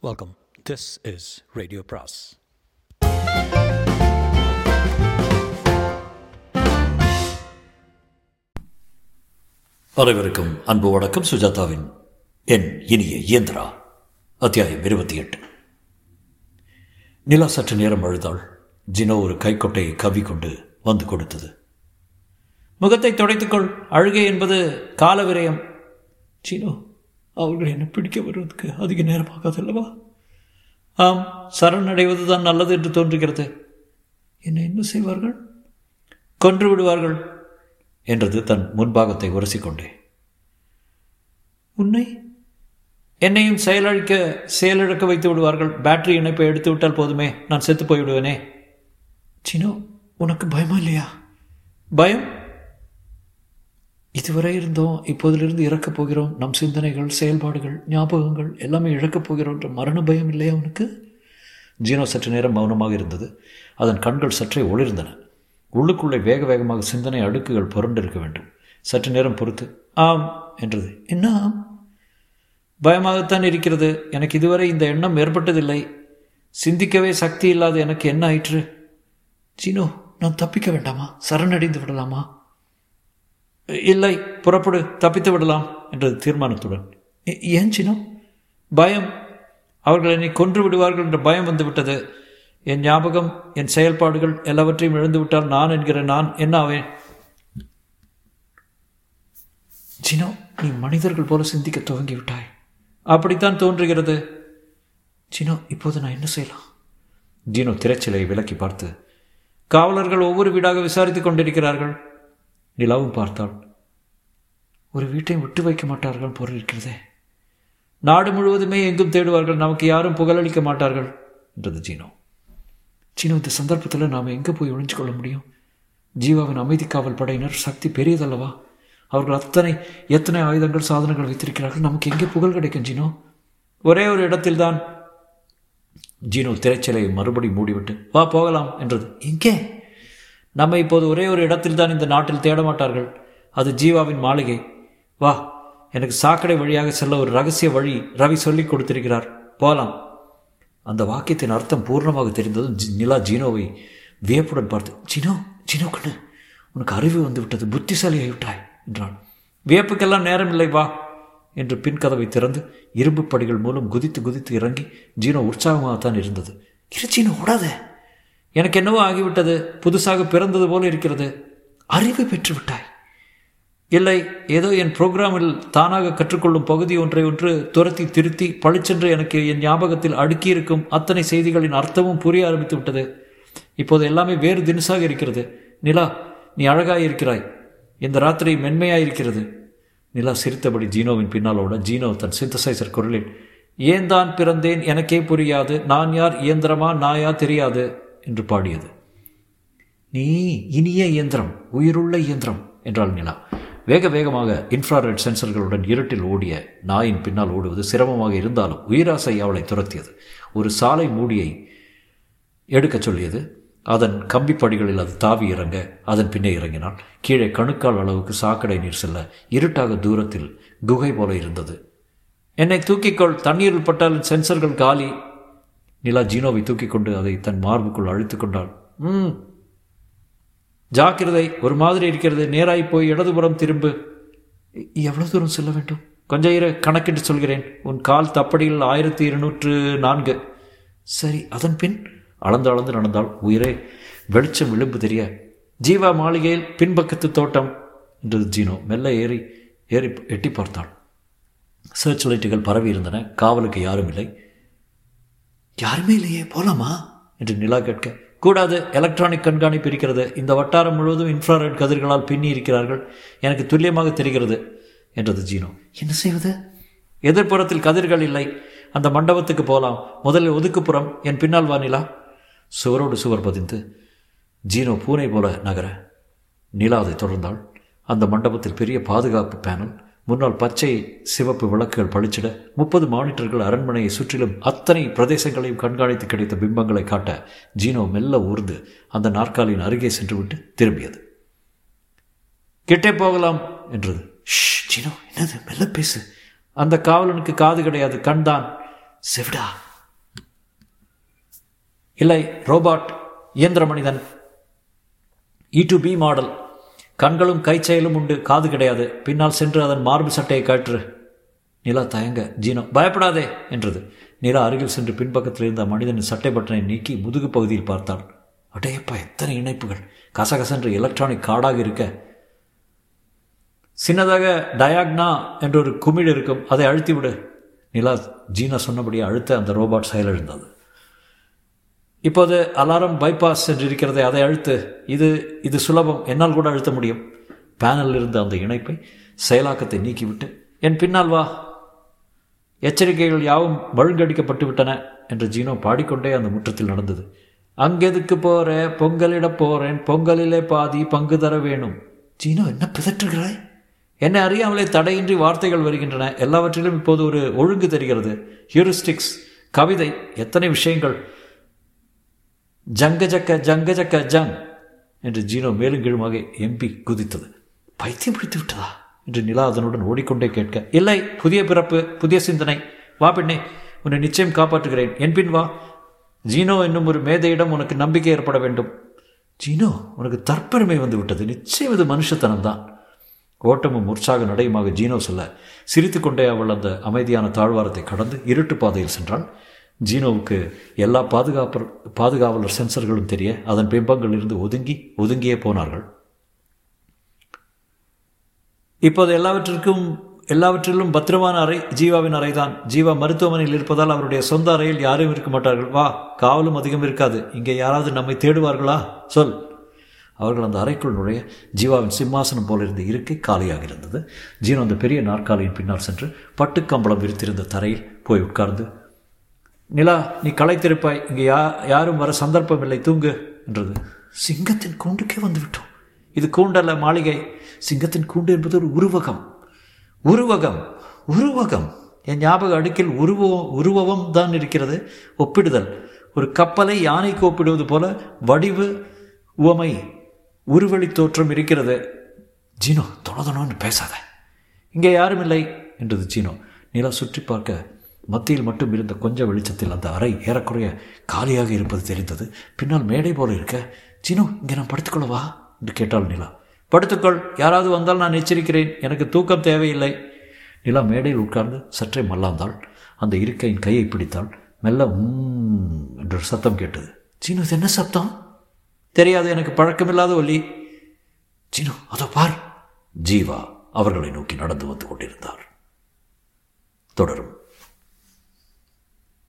Welcome this is radio பிராஸ் அனைவருக்கும் அன்பு வணக்கம். சுஜாதாவின் என் இனிய இயந்திரா அத்தியாயம் இருபத்தி எட்டு. நிலா சற்று நேரம் அழுதாள். ஜினோ ஒரு கைக்கொட்டையை கவி கொண்டு வந்து கொடுத்தது. முகத்தை துடைத்துக்கொள் அழுகை என்பது கால விரயம் ஜினோ அவர்கள் என்னை பிடிக்க வருவதற்கு அதிக நேரம் ஆம் ஆம் சரணடைவதுதான் நல்லது என்று தோன்றுகிறது. என்னை என்ன செய்வார்கள்? கொன்று விடுவார்கள் என்றது தன் முன்பாகத்தை உரசிக்கொண்டே. உன்னை என்னையும் செயலழிக்க செயலிழக்க வைத்து விடுவார்கள். பேட்டரி இணைப்பை எடுத்து விட்டால் போதுமே நான் செத்து போய்விடுவேனே. சினோ உனக்கு பயமா இல்லையா? பயம்? இதுவரை இருந்தோம் இப்போதிலிருந்து இறக்கப் போகிறோம். நம் சிந்தனைகள் செயல்பாடுகள் ஞாபகங்கள் எல்லாமே இழக்கப் போகிறோம் என்ற மரண பயம் இல்லையா அவனுக்கு ஜீனோ சற்று நேரம் மௌனமாக இருந்தது. அதன் கண்கள் சற்றே ஒளிர்ந்தன. உள்ளுக்குள்ளே வேக வேகமாக சிந்தனை அடுக்குகள் புரண்டிருக்க வேண்டும். சற்று நேரம் பொறுத்து ஆம் என்றது. என்ன ஆம்? பயமாகத்தான் இருக்கிறது. எனக்கு இதுவரை இந்த எண்ணம் ஏற்பட்டதில்லை. சிந்திக்கவே சக்தி இல்லாத எனக்கு என்ன ஆயிற்று? ஜீனோ நான் தப்பிக்க வேண்டாமா? சரணடைந்து விடலாமா? இல்லை புறப்படு தப்பித்து விடலாம் என்றது தீர்மானத்துடன். ஏன் சினோ? பயம். அவர்கள் என்னை கொன்று விடுவார்கள் என்ற பயம் வந்துவிட்டது. என் ஞாபகம் என் செயல்பாடுகள் எல்லாவற்றையும் இழந்துவிட்டால் நான் என்கிற நான் என்ன ஆவேன்? சினோ நீ மனிதர்கள் போல சிந்திக்க துவங்கி விட்டாய் அப்படித்தான் தோன்றுகிறது. ஜினோ இப்போது நான் என்ன செய்யலாம்? ஜீனோ திரைச்சலை விலக்கி பார்த்து காவலர்கள் ஒவ்வொரு வீடாக விசாரித்துக் கொண்டிருக்கிறார்கள். நிலாவும் பார்த்தாள். ஒரு வீட்டை விட்டு வைக்க மாட்டார்கள் பொருள் இருக்கிறதே. நாடு முழுவதுமே எங்கும் தேடுவார்கள். நமக்கு யாரும் புகழளிக்க மாட்டார்கள் என்றது ஜீனோ. ஜீனோ இந்த சந்தர்ப்பத்தில் நாம் எங்கே போய் ஒழிஞ்சு கொள்ள முடியும்? ஜீவாவின் அமைதி காவல் படையினர் சக்தி பெரியதல்லவா? அவர்கள் அத்தனை எத்தனை ஆயுதங்கள் சாதனங்கள் வைத்திருக்கிறார்கள்? நமக்கு எங்கே புகழ் கிடைக்கும் ஜீனோ? ஒரே ஒரு இடத்தில்தான் ஜீனோ திரைச்சலையை மறுபடி மூடிவிட்டு வா போகலாம் என்றது. எங்கே? நம்ம இப்போது ஒரே ஒரு இடத்தில் தான் இந்த நாட்டில் தேட மாட்டார்கள் அது ஜீவாவின் மாளிகை. வா எனக்கு சாக்கடை வழியாக செல்ல ஒரு ரகசிய வழி ரவி சொல்லிக் கொடுத்திருக்கிறார். போகலாம் அந்த வாக்கியத்தின் அர்த்தம் பூர்ணமாக தெரிந்ததும் நிலா ஜீனோவை வியப்புடன் பார்த்து ஜீனோ ஜீனோ கண்ணு உனக்கு அறிவு வந்து விட்டது புத்திசாலி என்றான் வியப்புக்கெல்லாம் நேரம் இல்லை வா என்று பின் கதவை திறந்து இரும்பு படிகள் மூலம் குதித்து குதித்து இறங்கி ஜீனோ உற்சாகமாகத்தான் இருந்தது. இரு ஜீனோ ஓடாத! எனக்கு என்னவோ ஆகிவிட்டது புதுசாக பிறந்தது போல இருக்கிறது. அறிவை பெற்றுவிட்டாய். இல்லை ஏதோ என் புரோகிராமில் தானாக கற்றுக்கொள்ளும் பகுதி ஒன்றை ஒன்று துரத்தி திருத்தி பளிச்சென்று எனக்கு என் ஞாபகத்தில் அடுக்கியிருக்கும் அத்தனை செய்திகளின் அர்த்தமும் புரிய ஆரம்பித்து விட்டது இப்போது எல்லாமே வேறு தினசாக இருக்கிறது. நிலா நீ அழகாயிருக்கிறாய். இந்த ராத்திரி மென்மையாயிருக்கிறது. நிலா சிரித்தபடி ஜீனோவின் பின்னாலோட ஜீனோ தன் சிந்தசைசர் குரலில் ஏன் தான் பிறந்தேன் எனக்கே புரியாது. நான் யார்? இயந்திரமா? நாயா? தெரியாது. என்று பாடியது. நீ இனிய இயந்திரம் உயிருள்ள இயந்திரம் என்றாள் நிலா. வேக வேகமாக இன்ஃப்ராரெட் சென்சர்களுடன் இருட்டில் ஓடிய நாயின் பின்னால் ஓடுவது சிரமமாக இருந்தாலும் உயிராசை அவளை துரத்தியது. ஒரு சாலை மூடியை எடுக்கச் சொல்லியது. அதன் கம்பிப்படிகளில் அது தாவி இறங்க அதன் பின்னே இறங்கினான் கீழே கணுக்கால் அளவுக்கு சாக்கடை நீர் செல்ல இருட்டாக தூரத்தில் குகை போல இருந்தது. என்னை தூக்கிக்கொள் தண்ணீரில் பட்டாலும் சென்சர்கள் காலி நிலா ஜீனோவை தூக்கி கொண்டு அதை தன் மார்புக்குள் அழுத்து கொண்டாள். ம் ஜாக்கிரதை ஒரு மாதிரி இருக்கிறது. நேராய் போய் இடதுபுறம் திரும்பு. எவ்வளவு தூரம் செல்ல வேண்டும்? கொஞ்சம் இரு கணக்கிட்டு சொல்கிறேன். உன் கால் தப்படியில் ஆயிரத்தி இருநூற்று நான்கு. சரி அதன் பின்? அளந்து அளந்து நடந்தால் உயிரே வெளிச்சம் விளிம்பு தெரிய ஜீவா மாளிகையில் பின்பக்கத்து தோட்டம் என்றது ஜீனோ. மெல்ல ஏறி ஏறி எட்டி பார்த்தாள். சர்ச் லைட்டுகள் பரவி இருந்தன. காவலுக்கு யாரும் இல்லை. யாருமே இல்லையே போலாமா? என்று நிலா கேட்க கூடாது எலக்ட்ரானிக் கண்காணிப்பு இருக்கிறது. இந்த வட்டாரம் முழுவதும் இன்ஃப்ராரெட் கதிர்களால் பின்னி இருக்கிறார்கள் எனக்கு துல்லியமாக தெரிகிறது என்றது ஜீனோ. என்ன செய்வது? எதிர்ப்புறத்தில் கதிர்கள் இல்லை. அந்த மண்டபத்துக்கு போகலாம் முதலில் ஒதுக்குப்புறம். என் பின்னால் வானிலா சுவரோடு சுவர் பதிந்து ஜீனோ பூனை போல நகர நிலா அதை தொடர்ந்தாள். அந்த மண்டபத்தில் பெரிய பாதுகாப்பு பேனல் முன்னால் பச்சை சிவப்பு விளக்குகள் பளிச்சிட முப்பது மானிட்டர்கள் அரண்மனையை சுற்றிலும் அத்தனை பிரதேசங்களையும் கண்காணித்து கிடைத்த பிம்பங்களை காட்ட ஜீனோ மெல்ல ஊர்ந்து அந்த நாற்காலியின் அருகே சென்றுவிட்டு திரும்பியது. கிட்டே போகலாம் என்றது. ஜீனோ என்னது? மெல்ல பேசு. அந்த காவலனுக்கு காது கிடையாது. கண்தான் செவிடா. இல்லை ரோபாட் இயந்திர மனிதன். இ டு பி மாடல் கண்களும் கை செயலும் உண்டு காது கிடையாது. பின்னால் சென்று அதன் மார்பு சட்டையை காற்று நிலா தயங்க ஜீனோ பயப்படாதே என்றது. நிலா அருகில் சென்று பின்பக்கத்தில் இருந்த மனிதனின் சட்டை பட்டனை நீக்கி முதுகு பகுதியில் பார்த்தாள். அடையப்பா எத்தனை இணைப்புகள்! கசகசென்று எலக்ட்ரானிக் கார்டாக இருக்க. சின்னதாக டயாக்னா என்ற ஒரு குமிழ் இருக்கும் அதை அழுத்தி விடு நிலா ஜீனா சொன்னபடியே அழுத்த அந்த ரோபாட் செயலிழந்தது. இப்போது அலாரம் பைபாஸ் என்று இருக்கிறதை அதை அழுத்து இது இது சுலபம் என்னால் கூட அழுத்த முடியும். பேனலில் இருந்த அந்த இணைப்பை செயலாக்கத்தை நீக்கிவிட்டு என் பின்னால் வா. எச்சரிக்கைகள் யாவும் மழுங்கடிக்கப்பட்டு விட்டன என்று ஜீனோ பாடிக்கொண்டே அந்த முற்றத்தில் நடந்தது. அங்கெதுக்கு போற? பொங்கலிட போறேன். பொங்கலிலே பாதி பங்கு தர வேணும். ஜீனோ என்ன பிதற்றுகிறாய்? என்னை அறியாமலே தடையின்றி வார்த்தைகள் வருகின்றன. எல்லாவற்றிலும் இப்போது ஒரு ஒழுங்கு தெரிகிறது. ஹியூரிஸ்டிக்ஸ் கவிதை எத்தனை விஷயங்கள். ஜங்க ஜக்க ஜங்க ஜக்க ஜங் என்று ஜீனோ மேலும் கீழுமாக எம்பி குதித்தது. பைத்தியம் பிடித்து விட்டதா என்று நிலா அதனுடன் ஓடிக்கொண்டே கேட்க இல்லை புதிய பிறப்பு புதிய சிந்தனை. வா பெண்ணே உன்னை நிச்சயம் காப்பாற்றுகிறேன். என் பின் வா. ஜீனோ என்னும் ஒரு மேதையிடம் உனக்கு நம்பிக்கை ஏற்பட வேண்டும். ஜீனோ உனக்கு தற்பெருமை வந்து விட்டது. நிச்சயம் இது மனுஷத்தனம்தான். ஓட்டமும் உற்சாக நடையுமாக ஜீனோ சொல்ல சிரித்துக்கொண்டே அவள் அந்த அமைதியான தாழ்வாரத்தை கடந்து இருட்டு பாதையில் சென்றாள் ஜீனோவுக்கு எல்லா பாதுகாப்பு பாதுகாவலர் சென்சர்களும் தெரிய அதன் பிம்பங்கள் இருந்து ஒதுங்கி ஒதுங்கியே போனார்கள். இப்போது எல்லாவற்றிற்கும் எல்லாவற்றிலும் பத்திரமான அறை ஜீவாவின் அறைதான். ஜீவா மருத்துவமனையில் இருப்பதால் அவருடைய சொந்த அறையில் யாரும் இருக்க மாட்டார்கள். வா காவலும் அதிகம் இருக்காது. இங்கே யாராவது நம்மை தேடுவார்களா? சொல். அவர்கள் அந்த அறைக்குள் நுழைய ஜீவாவின் சிம்மாசனம் போல இருந்த இருக்கை காலியாக இருந்தது. ஜீனோ அந்த பெரிய நாற்காலியின் பின்னால் சென்று பட்டுக்கம்பளம் விரித்திருந்த தரையில் போய் உட்கார்ந்து நிலா நீ களைத்திருப்பாய். இங்கே யா யாரும் வர சந்தர்ப்பம் இல்லை தூங்கு என்றது. சிங்கத்தின் கூண்டுக்கே வந்து விட்டோம் இது கூண்டல்ல மாளிகை. சிங்கத்தின் கூண்டு என்பது ஒரு உருவகம். உருவகம் உருவகம். என் ஞாபக அடுக்கில் உருவம் உருவம் தான் இருக்கிறது. ஒப்பிடுதல். ஒரு கப்பலை யானைக்கு ஒப்பிடுவது போல வடிவு உவமை உருவழி தோற்றம் இருக்கிறது. ஜீனோ தொணதொணன்னு பேசாத. இங்கே யாரும் இல்லை என்றது ஜீனோ. நிலா சுற்றி பார்க்க மத்தியில் மட்டும் இருந்த கொஞ்ச வெளிச்சத்தில் அந்த அறை ஏறக்குறைய காலியாக இருப்பது தெரிந்தது. பின்னால் மேடை போல இருக்க சினு இங்கே நான் படுத்துக்கொள்ளவா என்று கேட்டாள் நிலா. படுத்துக்கொள் யாராவது வந்தால் நான் எச்சரிக்கிறேன் எனக்கு தூக்கம் தேவையில்லை. நிலா மேடையில் உட்கார்ந்து சற்றே மல்லாந்தாள். அந்த இருக்கையின் கையை பிடித்தாள். மெல்ல உம் சத்தம் கேட்டது. சீனு இது என்ன சத்தம் தெரியாது எனக்கு பழக்கமில்லாத ஒல்லி சீனு அதோ பார். ஜீவா அவர்களை நோக்கி நடந்து வந்து கொண்டிருந்தார் தொடரும்.